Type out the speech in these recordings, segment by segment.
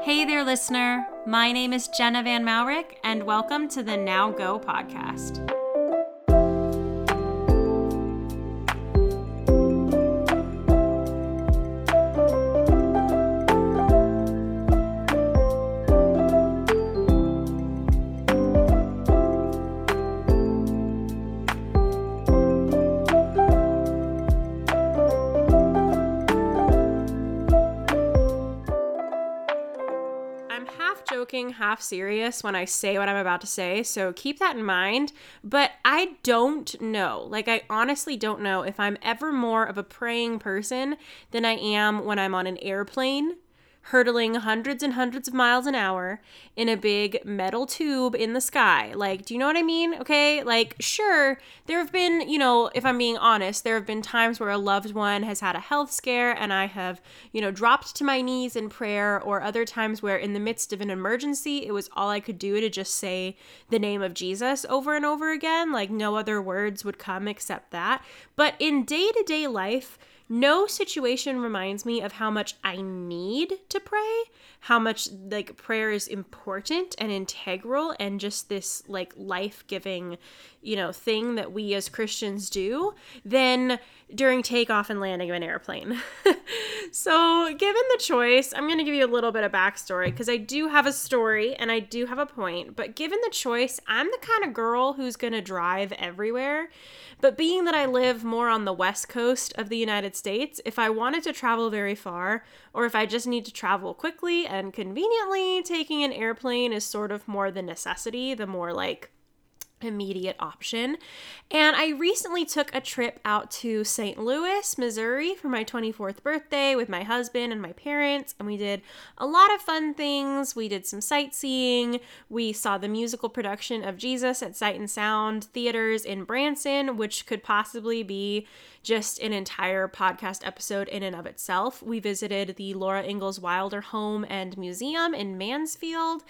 Hey there, listener. My name is Jenna Van Mourik, and welcome to the Now Go podcast. Serious when I say what I'm about to say, so keep that in mind. But I don't know. Like, I honestly don't know if I'm ever more of a praying person than I am when I'm on an airplane hurtling hundreds and hundreds of miles an hour in a big metal tube in the sky. Like, do you know what I mean? Okay, like, sure, there have been, you know, if I'm being honest, there have been times where a loved one has had a health scare and I have, you know, dropped to my knees in prayer, or other times where in the midst of an emergency, it was all I could do to just say the name of Jesus over and over again. Like, no other words would come except that. But in day to day life, no situation reminds me of how much I need to pray, how much like prayer is important and integral and just this like life-giving, you know, thing that we as Christians do than during takeoff and landing of an airplane. so, given the choice, I'm going to give you a little bit of backstory because I do have a story and I do have a point. But given the choice, I'm the kind of girl who's going to drive everywhere. But being that I live more on the west coast of the United States, if I wanted to travel very far, or if I just need to travel quickly and conveniently, taking an airplane is sort of more the necessity, the more like immediate option. And I recently took a trip out to St. Louis, Missouri for my 24th birthday with my husband and my parents, and we did a lot of fun things. We did some sightseeing. We saw the musical production of Jesus at Sight and Sound Theaters in Branson, which could possibly be just an entire podcast episode in and of itself. We visited the Laura Ingalls Wilder Home and Museum in Mansfield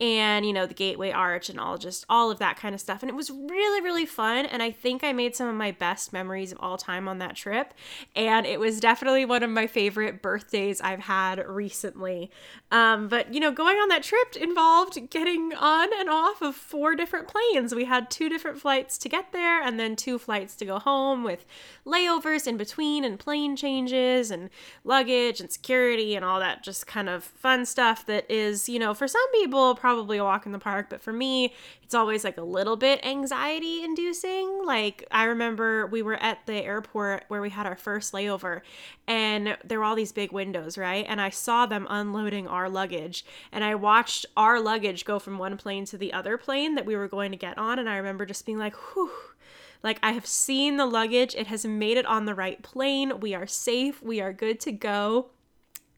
and, you know, the Gateway Arch and all just all of that kind of stuff. And it was really, really fun. And I think I made some of my best memories of all time on that trip. And it was definitely one of my favorite birthdays I've had recently. Um, but, you know, going on that trip involved getting on and off of four different planes. We had two different flights to get there and then two flights to go home with layovers in between and plane changes and luggage and security and all that just kind of fun stuff that is, you know, for some people probably a walk in the park, but for me, it's always like a little bit anxiety inducing. Like I remember we were at the airport where we had our first layover and there were all these big windows, right? And I saw them unloading our luggage and I watched our luggage go from one plane to the other plane that we were going to get on and I remember just being like, "Whew, like, I have seen the luggage, it has made it on the right plane. We are safe, we are good to go.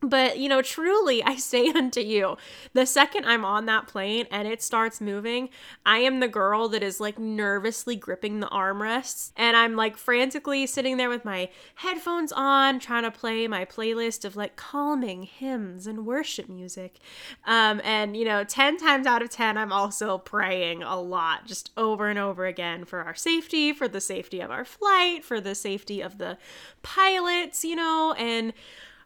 But, you know, truly, I say unto you, the second I'm on that plane and it starts moving, I am the girl that is like nervously gripping the armrests. And I'm like frantically sitting there with my headphones on, trying to play my playlist of like calming hymns and worship music. Um, and, you know, 10 times out of 10, I'm also praying a lot, just over and over again for our safety, for the safety of our flight, for the safety of the pilots, you know, and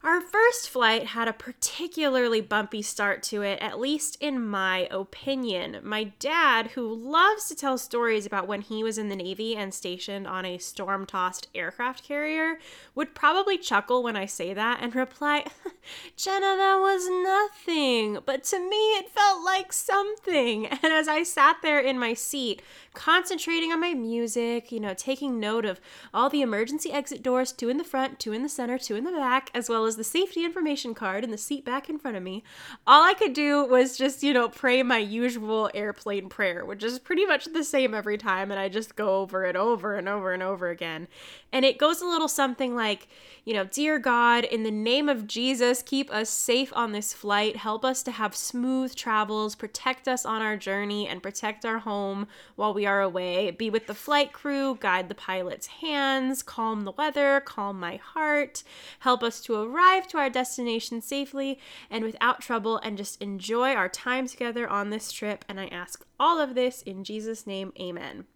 our first flight had a particularly bumpy start to it, at least in my opinion. My dad, who loves to tell stories about when he was in the Navy and stationed on a storm tossed aircraft carrier, would probably chuckle when I say that and reply, Jenna, that was nothing. But to me, it felt like something. And as I sat there in my seat, concentrating on my music, you know, taking note of all the emergency exit doors, two in the front, two in the center, two in the back, as well as the safety information card in the seat back in front of me, all I could do was just, you know, pray my usual airplane prayer, which is pretty much the same every time. And I just go over it over and over and over again. And it goes a little something like, you know, Dear God, in the name of Jesus, keep us safe on this flight. Help us to have smooth travels, protect us on our journey, and protect our home while we are away. Be with the flight crew, guide the pilot's hands, calm the weather, calm my heart. Help us to arrive to our destination safely and without trouble, and just enjoy our time together on this trip. And I ask all of this in Jesus' name, amen.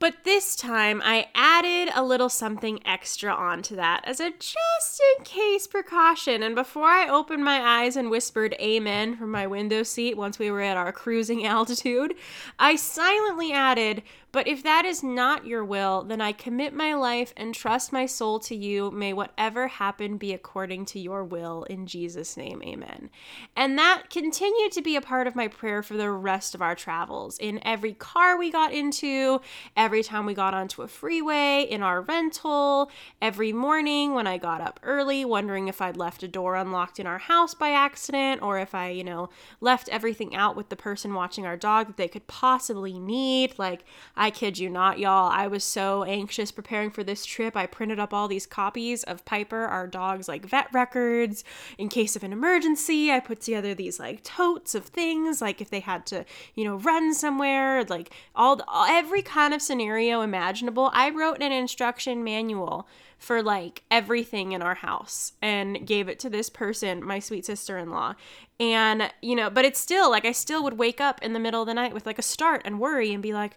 But this time I added a little something extra onto that as a just in case precaution. And before I opened my eyes and whispered amen from my window seat once we were at our cruising altitude, I silently added, but if that is not your will, then I commit my life and trust my soul to you. May whatever happen be according to your will. In Jesus' name, amen. And that continued to be a part of my prayer for the rest of our travels. In every car we got into, every time we got onto a freeway, in our rental, every morning when I got up early, wondering if I'd left a door unlocked in our house by accident or if I, you know, left everything out with the person watching our dog that they could possibly need. Like, I kid you not, y'all. I was so anxious preparing for this trip. I printed up all these copies of Piper, our dog's like vet records, in case of an emergency. I put together these like totes of things, like if they had to, you know, run somewhere, like all the, every kind of scenario imaginable. I wrote an instruction manual for like everything in our house and gave it to this person, my sweet sister in law. And, you know, but it's still like I still would wake up in the middle of the night with like a start and worry and be like,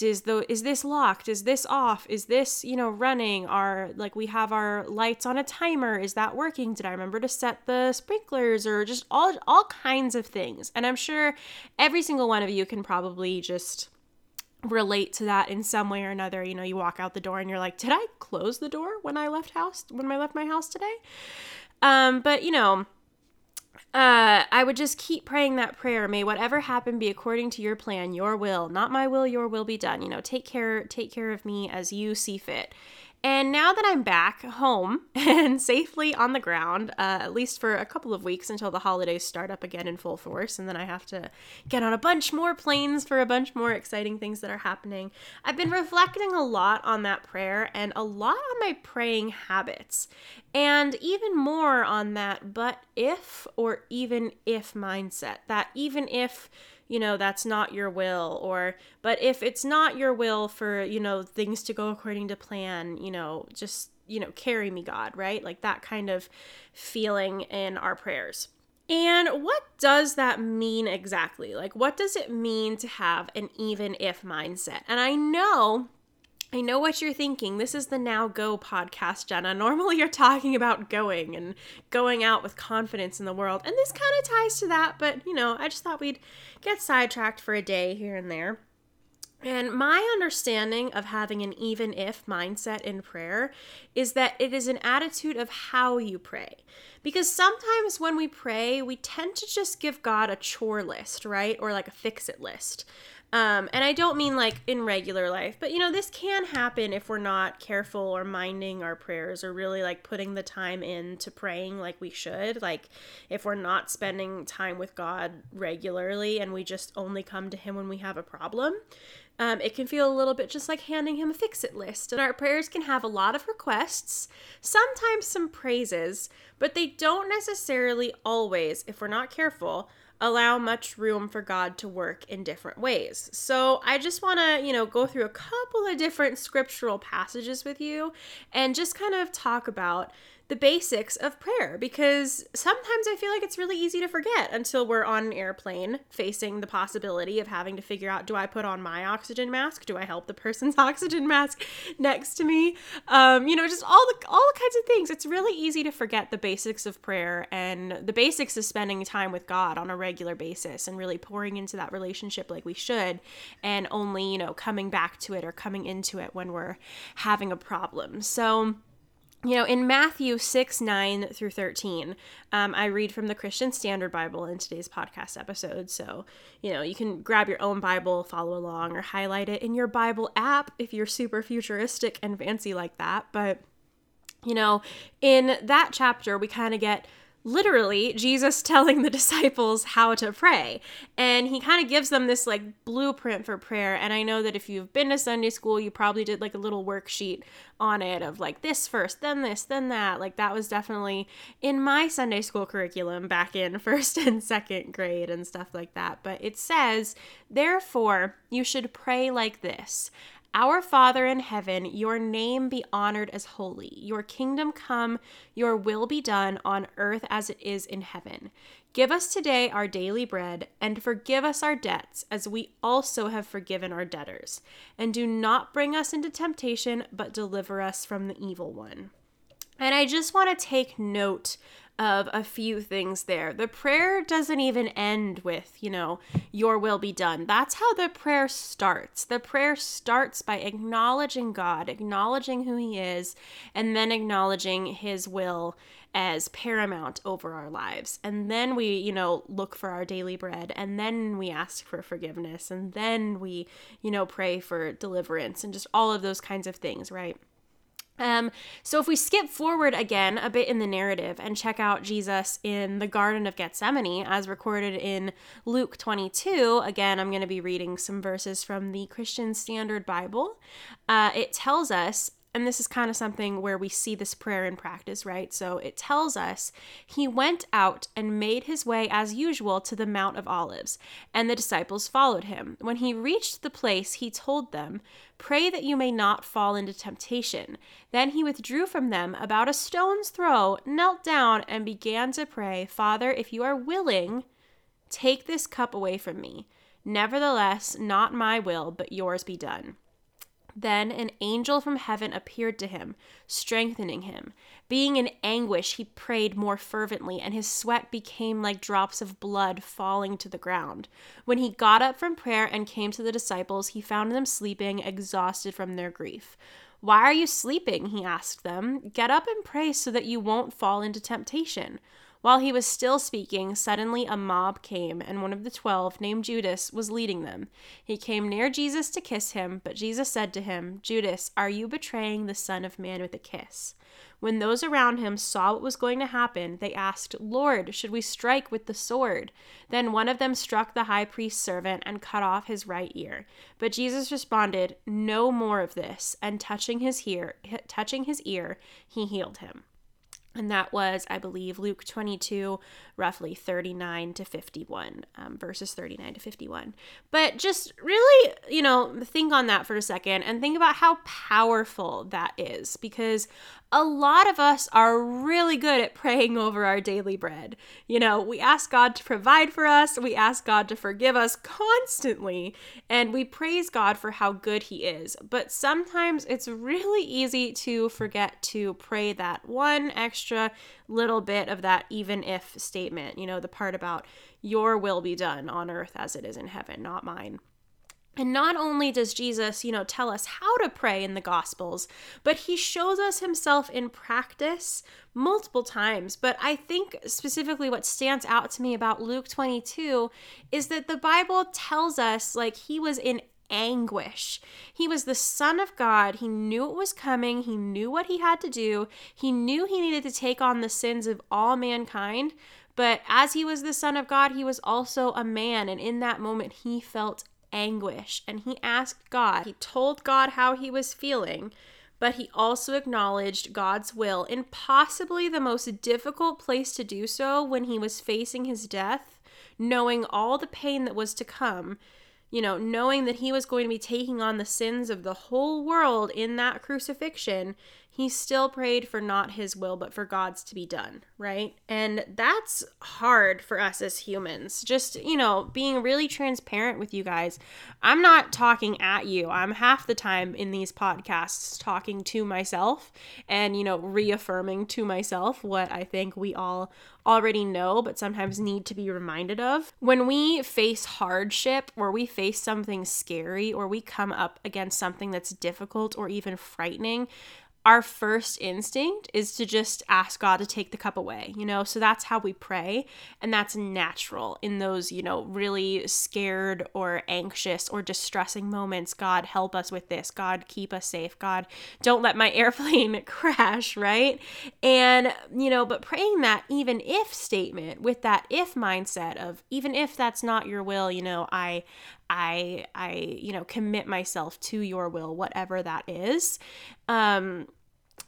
is the is this locked? Is this off? Is this you know running? Are like we have our lights on a timer? Is that working? Did i remember to set the sprinklers? Or just all all kinds of things. And i'm sure every single one of you can probably just relate to that in some way or another you know you walk out the door and you're like did i close the door when i left house when i left my house today um but you know uh, I would just keep praying that prayer. May whatever happen be according to your plan, your will, not my will, your will be done. You know, take care, take care of me as you see fit. And now that I'm back home and safely on the ground, uh, at least for a couple of weeks until the holidays start up again in full force, and then I have to get on a bunch more planes for a bunch more exciting things that are happening, I've been reflecting a lot on that prayer and a lot on my praying habits, and even more on that but if or even if mindset. That even if you know, that's not your will. Or, but if it's not your will for, you know, things to go according to plan, you know, just, you know, carry me, God, right? Like that kind of feeling in our prayers. And what does that mean exactly? Like, what does it mean to have an even if mindset? And I know I know what you're thinking. This is the Now Go podcast, Jenna. Normally you're talking about going and going out with confidence in the world. And this kind of ties to that, but you know, I just thought we'd get sidetracked for a day here and there. And my understanding of having an even if mindset in prayer is that it is an attitude of how you pray. Because sometimes when we pray, we tend to just give God a chore list, right? Or like a fix it list. Um, and I don't mean like in regular life, but you know, this can happen if we're not careful or minding our prayers or really like putting the time into praying like we should. Like if we're not spending time with God regularly and we just only come to Him when we have a problem. Um, it can feel a little bit just like handing him a fix it list. And our prayers can have a lot of requests, sometimes some praises, but they don't necessarily always, if we're not careful, allow much room for God to work in different ways. So I just want to, you know, go through a couple of different scriptural passages with you and just kind of talk about the basics of prayer because sometimes I feel like it's really easy to forget until we're on an airplane facing the possibility of having to figure out do I put on my oxygen mask? Do I help the person's oxygen mask next to me? Um, you know, just all the all the kinds of things. It's really easy to forget the basics of prayer and the basics of spending time with God on a regular basis and really pouring into that relationship like we should and only, you know, coming back to it or coming into it when we're having a problem. So, you know, in Matthew 6, 9 through 13, um, I read from the Christian Standard Bible in today's podcast episode. So, you know, you can grab your own Bible, follow along, or highlight it in your Bible app if you're super futuristic and fancy like that. But, you know, in that chapter, we kind of get literally Jesus telling the disciples how to pray. And he kind of gives them this like blueprint for prayer. And I know that if you've been to Sunday school, you probably did like a little worksheet on it of like this first, then this, then that. Like that was definitely in my Sunday school curriculum back in first and second grade and stuff like that. But it says, therefore, you should pray like this. Our Father in heaven, your name be honored as holy. Your kingdom come, your will be done on earth as it is in heaven. Give us today our daily bread, and forgive us our debts, as we also have forgiven our debtors. And do not bring us into temptation, but deliver us from the evil one. And I just want to take note of a few things there. The prayer doesn't even end with, you know, your will be done. That's how the prayer starts. The prayer starts by acknowledging God, acknowledging who He is, and then acknowledging His will as paramount over our lives. And then we, you know, look for our daily bread, and then we ask for forgiveness, and then we, you know, pray for deliverance and just all of those kinds of things, right? Um, so if we skip forward again a bit in the narrative and check out Jesus in the Garden of Gethsemane as recorded in Luke 22, again, I'm going to be reading some verses from the Christian Standard Bible. Uh, it tells us and this is kind of something where we see this prayer in practice, right? So it tells us he went out and made his way as usual to the Mount of Olives, and the disciples followed him. When he reached the place, he told them, Pray that you may not fall into temptation. Then he withdrew from them about a stone's throw, knelt down, and began to pray, Father, if you are willing, take this cup away from me. Nevertheless, not my will, but yours be done. Then an angel from heaven appeared to him, strengthening him. Being in anguish, he prayed more fervently, and his sweat became like drops of blood falling to the ground. When he got up from prayer and came to the disciples, he found them sleeping, exhausted from their grief. Why are you sleeping? He asked them. Get up and pray so that you won't fall into temptation. While he was still speaking, suddenly a mob came, and one of the twelve, named Judas, was leading them. He came near Jesus to kiss him, but Jesus said to him, Judas, are you betraying the Son of Man with a kiss? When those around him saw what was going to happen, they asked, Lord, should we strike with the sword? Then one of them struck the high priest's servant and cut off his right ear. But Jesus responded, No more of this, and touching his ear, touching his ear, he healed him. And that was, I believe, Luke 22, roughly 39 to 51, um, verses 39 to 51. But just really, you know, think on that for a second and think about how powerful that is because a lot of us are really good at praying over our daily bread. You know, we ask God to provide for us, we ask God to forgive us constantly, and we praise God for how good He is. But sometimes it's really easy to forget to pray that one extra little bit of that even if statement, you know, the part about your will be done on earth as it is in heaven, not mine. And not only does Jesus, you know, tell us how to pray in the Gospels, but he shows us himself in practice multiple times. But I think specifically what stands out to me about Luke 22 is that the Bible tells us like he was in anguish. He was the Son of God. He knew it was coming. He knew what he had to do. He knew he needed to take on the sins of all mankind. But as he was the Son of God, he was also a man. And in that moment, he felt anguish and he asked God. He told God how he was feeling, but he also acknowledged God's will in possibly the most difficult place to do so when he was facing his death, knowing all the pain that was to come. You know, knowing that he was going to be taking on the sins of the whole world in that crucifixion, he still prayed for not his will, but for God's to be done, right? And that's hard for us as humans. Just, you know, being really transparent with you guys. I'm not talking at you. I'm half the time in these podcasts talking to myself and, you know, reaffirming to myself what I think we all already know, but sometimes need to be reminded of. When we face hardship or we face something scary or we come up against something that's difficult or even frightening, our first instinct is to just ask God to take the cup away, you know? So that's how we pray. And that's natural in those, you know, really scared or anxious or distressing moments. God, help us with this. God, keep us safe. God, don't let my airplane crash, right? And, you know, but praying that even if statement with that if mindset of even if that's not your will, you know, I, I I you know commit myself to your will whatever that is um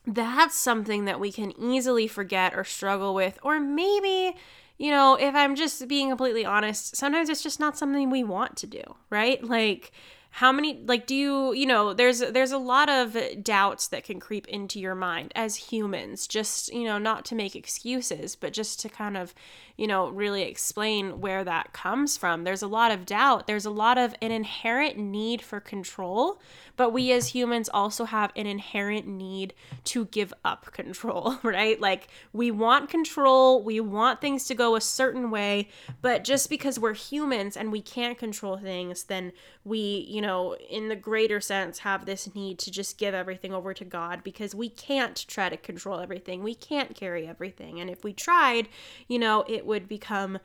that's something that we can easily forget or struggle with or maybe you know if I'm just being completely honest sometimes it's just not something we want to do right? Like how many like do you you know there's there's a lot of doubts that can creep into your mind as humans just you know not to make excuses but just to kind of you know really explain where that comes from. There's a lot of doubt. There's a lot of an inherent need for control but we as humans also have an inherent need to give up control right? Like we want control we want things to go a certain way but just because we're humans and we can't control things then we you know, in the greater sense, have this need to just give everything over to God because we can't try to control everything. We can't carry everything. And if we tried, you know, it would become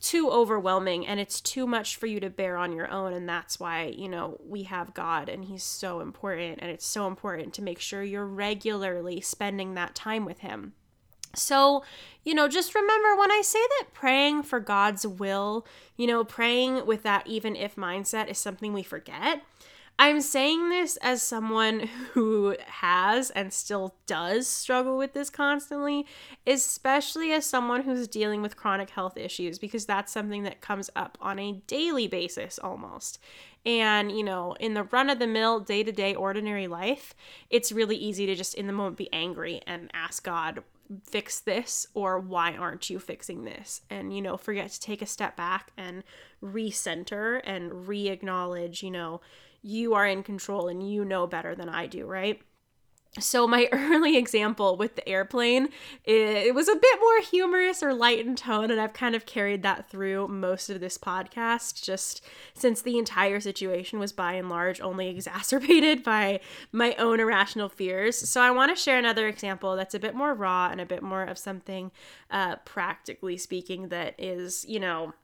too overwhelming and it's too much for you to bear on your own and that's why you know we have god and he's so important and it's so important to make sure you're regularly spending that time with him so, you know, just remember when I say that praying for God's will, you know, praying with that even if mindset is something we forget. I'm saying this as someone who has and still does struggle with this constantly, especially as someone who's dealing with chronic health issues, because that's something that comes up on a daily basis almost. And, you know, in the run of the mill, day to day, ordinary life, it's really easy to just in the moment be angry and ask God, fix this or why aren't you fixing this? And you know forget to take a step back and recenter and re-acknowledge you know you are in control and you know better than I do right so my early example with the airplane it, was a bit more humorous or light in tone and i've kind of carried that through most of this podcast just since the entire situation was by and large only exacerbated by my own irrational fears. So i want to share another example that's a bit more raw and a bit more of something uh, practically speaking that is you know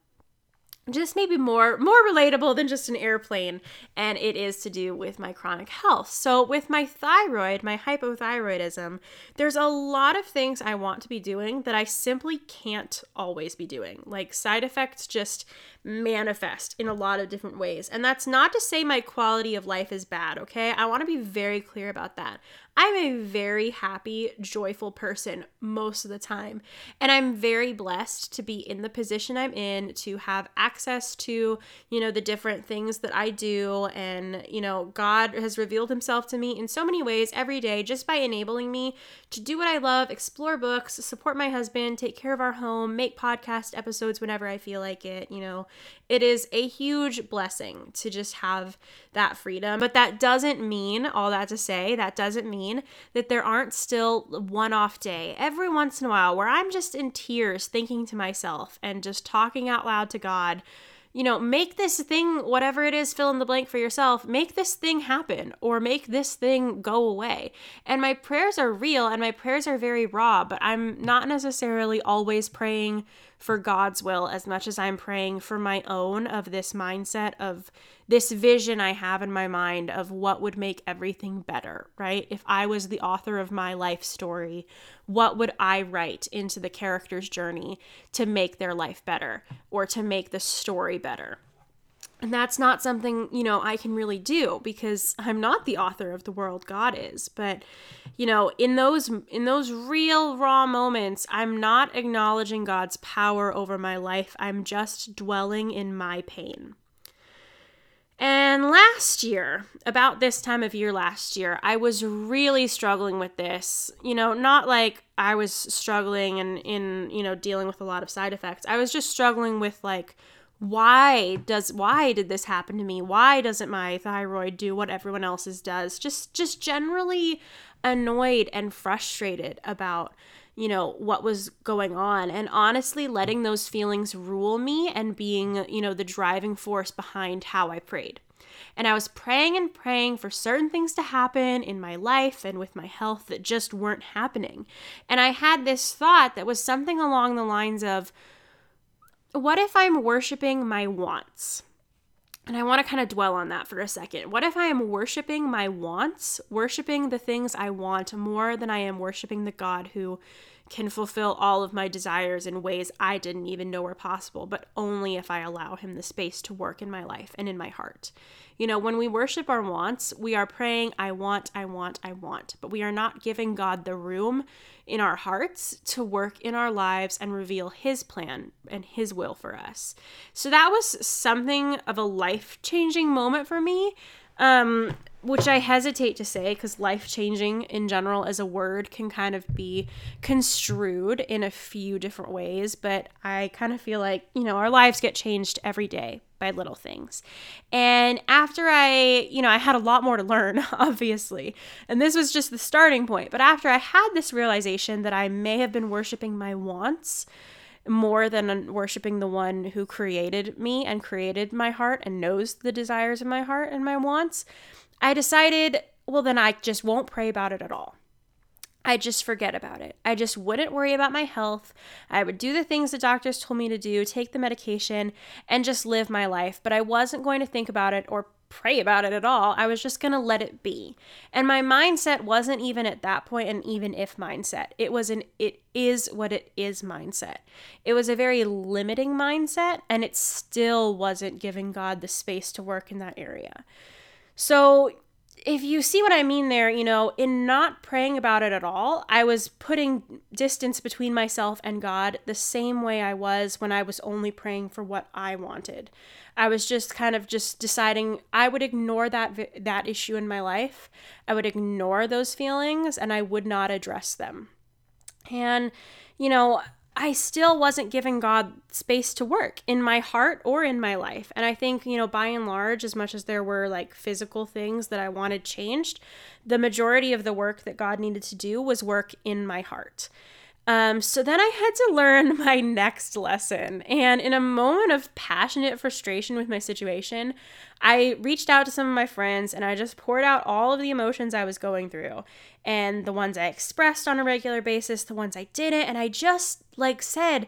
just maybe more more relatable than just an airplane. And it is to do with my chronic health. So with my thyroid my hypothyroidism there's a lot of things i want to be doing that i simply can't always be doing. Like side effects just manifest in a lot of different ways. And that's not to say my quality of life is bad okay? I want to be very clear about that I'm a very happy, joyful person most of the time. And I'm very blessed to be in the position I'm in, to have access to, you know, the different things that I do. And, you know, God has revealed himself to me in so many ways every day just by enabling me to do what I love, explore books, support my husband, take care of our home, make podcast episodes whenever I feel like it. You know, it is a huge blessing to just have that freedom. But that doesn't mean, all that to say, that doesn't mean mean that there aren't still one off day every once in a while where I'm just in tears thinking to myself and just talking out loud to God you know, make this thing, whatever it is, fill in the blank for yourself, make this thing happen or make this thing go away. And my prayers are real and my prayers are very raw, but I'm not necessarily always praying for God's will as much as I'm praying for my own of this mindset of this vision I have in my mind of what would make everything better, right? If I was the author of my life story, what would I write into the character's journey to make their life better or to make the story better? And that's not something, you know, I can really do because I'm not the author of the world God is. But, you know, in those in those real raw moments, I'm not acknowledging God's power over my life. I'm just dwelling in my pain. And last year, about this time of year last year, I was really struggling with this. You know, not like I was struggling and in, you know, dealing with a lot of side effects. I was just struggling with like why does why did this happen to me? Why doesn't my thyroid do what everyone else's does? Just just generally annoyed and frustrated about you know what was going on and honestly letting those feelings rule me and being you know the driving force behind how i prayed. And i was praying and praying for certain things to happen in my life and with my health that just weren't happening. And i had this thought that was something along the lines of what if I'm worshiping my wants? And I want to kind of dwell on that for a second. What if I am worshiping my wants, worshiping the things I want more than I am worshiping the God who can fulfill all of my desires in ways I didn't even know were possible, but only if I allow Him the space to work in my life and in my heart. You know, when we worship our wants, we are praying, I want, I want, I want, but we are not giving God the room in our hearts to work in our lives and reveal His plan and His will for us. So that was something of a life changing moment for me. Um, which I hesitate to say because life changing in general as a word can kind of be construed in a few different ways, but I kind of feel like, you know, our lives get changed every day by little things. And after I, you know, I had a lot more to learn, obviously, and this was just the starting point, but after I had this realization that I may have been worshiping my wants more than worshiping the one who created me and created my heart and knows the desires of my heart and my wants I decided, well, then I just won't pray about it at all. I just forget about it. I just wouldn't worry about my health. I would do the things the doctors told me to do, take the medication, and just live my life. But I wasn't going to think about it or pray about it at all. I was just going to let it be. And my mindset wasn't even at that point an even if mindset. It was an it is what it is mindset. It was a very limiting mindset, and it still wasn't giving God the space to work in that area. So, if you see what I mean there, you know, in not praying about it at all, I was putting distance between myself and God the same way I was when I was only praying for what I wanted. I was just kind of just deciding I would ignore that that issue in my life. I would ignore those feelings and I would not address them. And you know, I still wasn't giving God space to work in my heart or in my life. And I think, you know, by and large, as much as there were like physical things that I wanted changed, the majority of the work that God needed to do was work in my heart. Um, so then I had to learn my next lesson. And in a moment of passionate frustration with my situation, I reached out to some of my friends and I just poured out all of the emotions I was going through and the ones I expressed on a regular basis, the ones I didn't. And I just like said,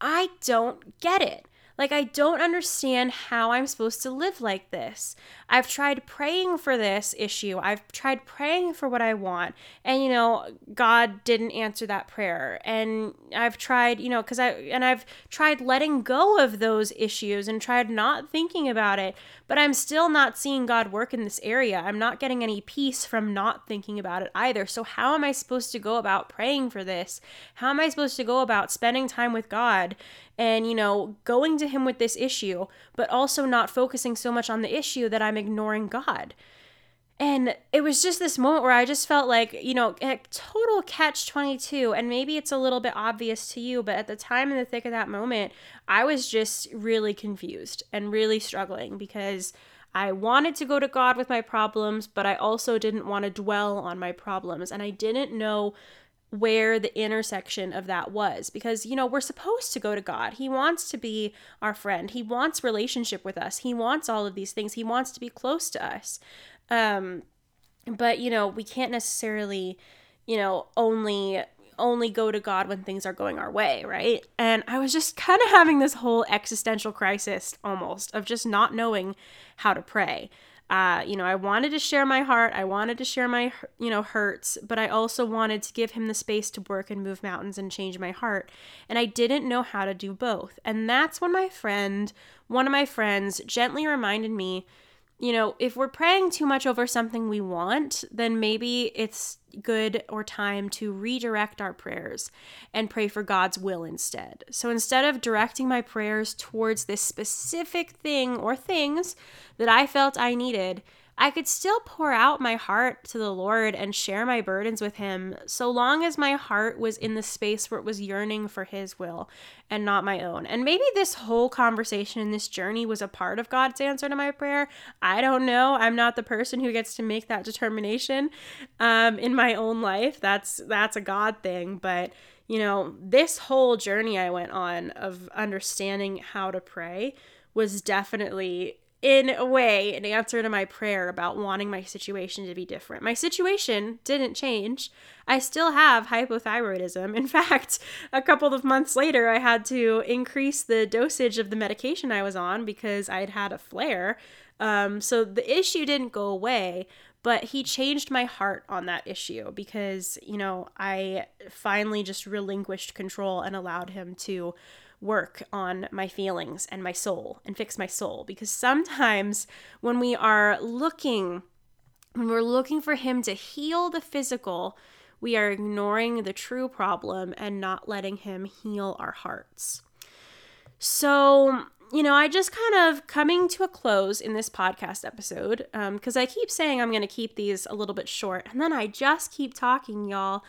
I don't get it. Like, I don't understand how I'm supposed to live like this. I've tried praying for this issue. I've tried praying for what I want. And, you know, God didn't answer that prayer. And I've tried, you know, because I, and I've tried letting go of those issues and tried not thinking about it. But I'm still not seeing God work in this area. I'm not getting any peace from not thinking about it either. So, how am I supposed to go about praying for this? How am I supposed to go about spending time with God and, you know, going to Him with this issue, but also not focusing so much on the issue that I'm ignoring God. And it was just this moment where I just felt like, you know, a total catch 22. And maybe it's a little bit obvious to you, but at the time in the thick of that moment, I was just really confused and really struggling because I wanted to go to God with my problems, but I also didn't want to dwell on my problems. And I didn't know where the intersection of that was because you know we're supposed to go to God. He wants to be our friend. He wants relationship with us. He wants all of these things. He wants to be close to us. Um but you know, we can't necessarily, you know, only only go to God when things are going our way, right? And I was just kind of having this whole existential crisis almost of just not knowing how to pray. Uh, you know, I wanted to share my heart. I wanted to share my, you know, hurts, but I also wanted to give him the space to work and move mountains and change my heart. And I didn't know how to do both. And that's when my friend, one of my friends, gently reminded me you know, if we're praying too much over something we want, then maybe it's good or time to redirect our prayers and pray for God's will instead. So instead of directing my prayers towards this specific thing or things that I felt I needed, I could still pour out my heart to the Lord and share my burdens with Him so long as my heart was in the space where it was yearning for His will and not my own. And maybe this whole conversation and this journey was a part of God's answer to my prayer. I don't know. I'm not the person who gets to make that determination um, in my own life. That's that's a God thing, but you know, this whole journey I went on of understanding how to pray was definitely in a way, an answer to my prayer about wanting my situation to be different. My situation didn't change. I still have hypothyroidism. In fact, a couple of months later, I had to increase the dosage of the medication I was on because I'd had a flare. Um, so the issue didn't go away, But he changed my heart on that issue because, you know, I finally just relinquished control and allowed him to work on my feelings and my soul and fix my soul. Because sometimes when we are looking, when we're looking for him to heal the physical, we are ignoring the true problem and not letting him heal our hearts. So, you know, I just kind of coming to a close in this podcast episode because um, I keep saying I'm going to keep these a little bit short, and then I just keep talking, y'all.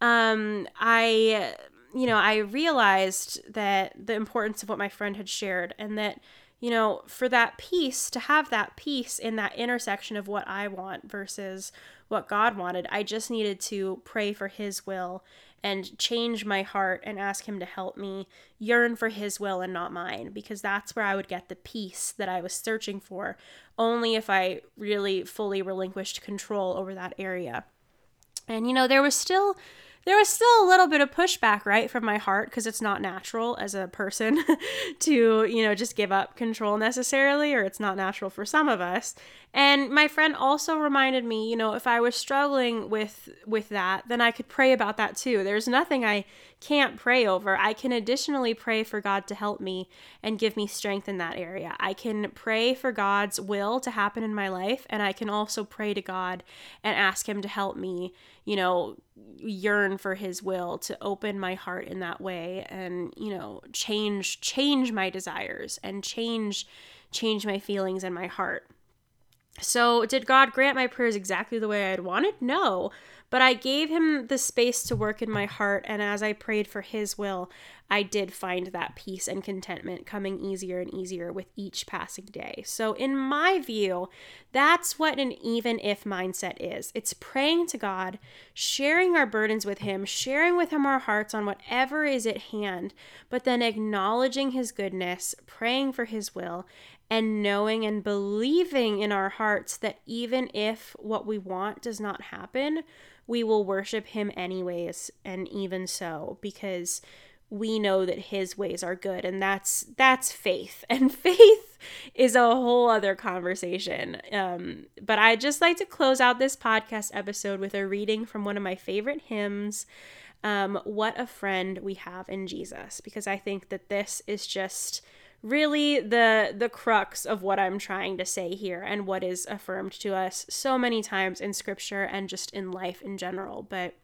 Um, I, you know, I realized that the importance of what my friend had shared, and that, you know, for that peace to have that peace in that intersection of what I want versus what God wanted, I just needed to pray for His will and change my heart and ask Him to help me yearn for His will and not mine, because that's where I would get the peace that I was searching for, only if I really fully relinquished control over that area. And, you know, there was still there was still a little bit of pushback, right, from my heart because it's not natural as a person to, you know, just give up control necessarily, or it's not natural for some of us. And my friend also reminded me, you know, if I was struggling with with that, then I could pray about that too. There's nothing I can't pray over. I can additionally pray for God to help me and give me strength in that area. I can pray for God's will to happen in my life, and I can also pray to God and ask Him to help me, you know, yearn for His will to open my heart in that way and, you know, change change my desires and change change my feelings and my heart. So, did God grant my prayers exactly the way I'd wanted? No. But I gave him the space to work in my heart, and as I prayed for his will, I did find that peace and contentment coming easier and easier with each passing day. So, in my view, that's what an even if mindset is it's praying to God, sharing our burdens with Him, sharing with Him our hearts on whatever is at hand, but then acknowledging His goodness, praying for His will, and knowing and believing in our hearts that even if what we want does not happen, we will worship him anyways and even so because we know that his ways are good and that's that's faith. And faith is a whole other conversation. Um, but i just like to close out this podcast episode with a reading from one of my favorite hymns um, what a friend we have in jesus because i think that this is just really the the crux of what I'm trying to say here and what is affirmed to us so many times in scripture and just in life in general but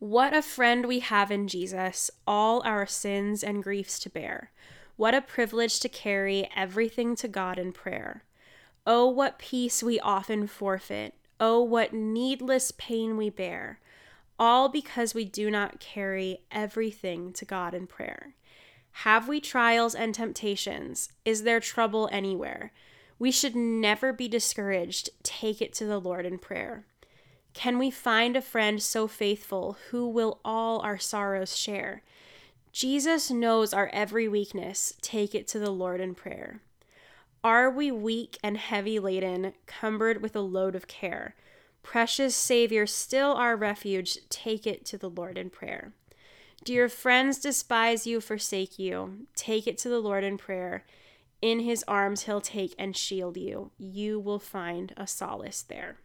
what a friend we have in Jesus all our sins and griefs to bear. What a privilege to carry everything to God in prayer. Oh what peace we often forfeit. Oh what needless pain we bear. All because we do not carry everything to God in prayer have we trials and temptations? Is there trouble anywhere? We should never be discouraged. Take it to the Lord in prayer. Can we find a friend so faithful who will all our sorrows share? Jesus knows our every weakness. Take it to the Lord in prayer. Are we weak and heavy laden, cumbered with a load of care? Precious Savior, still our refuge, take it to the Lord in prayer. Do your friends despise you, forsake you? Take it to the Lord in prayer. In his arms he'll take and shield you. You will find a solace there.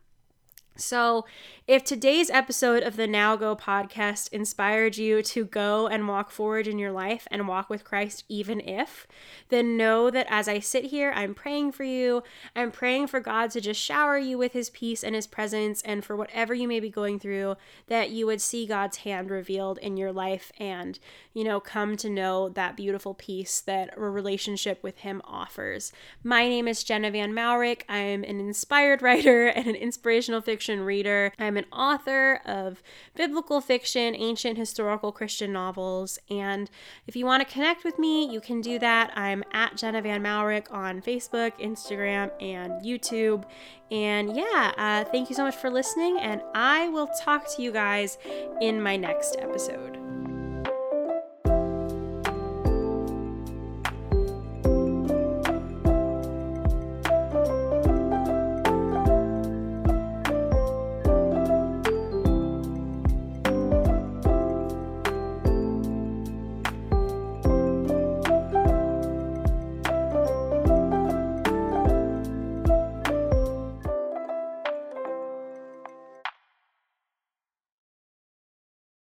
So, if today's episode of the Now Go podcast inspired you to go and walk forward in your life and walk with Christ, even if, then know that as I sit here, I'm praying for you. I'm praying for God to just shower you with His peace and His presence, and for whatever you may be going through, that you would see God's hand revealed in your life and, you know, come to know that beautiful peace that a relationship with Him offers. My name is Jenna Van Mourik. I'm an inspired writer and an inspirational fiction fiction reader. I'm an author of biblical fiction, ancient historical Christian novels, and if you want to connect with me, you can do that. I'm at Jenna Van Mourik on Facebook, Instagram, and YouTube. And yeah, uh, thank you so much for listening, and I will talk to you guys in my next episode.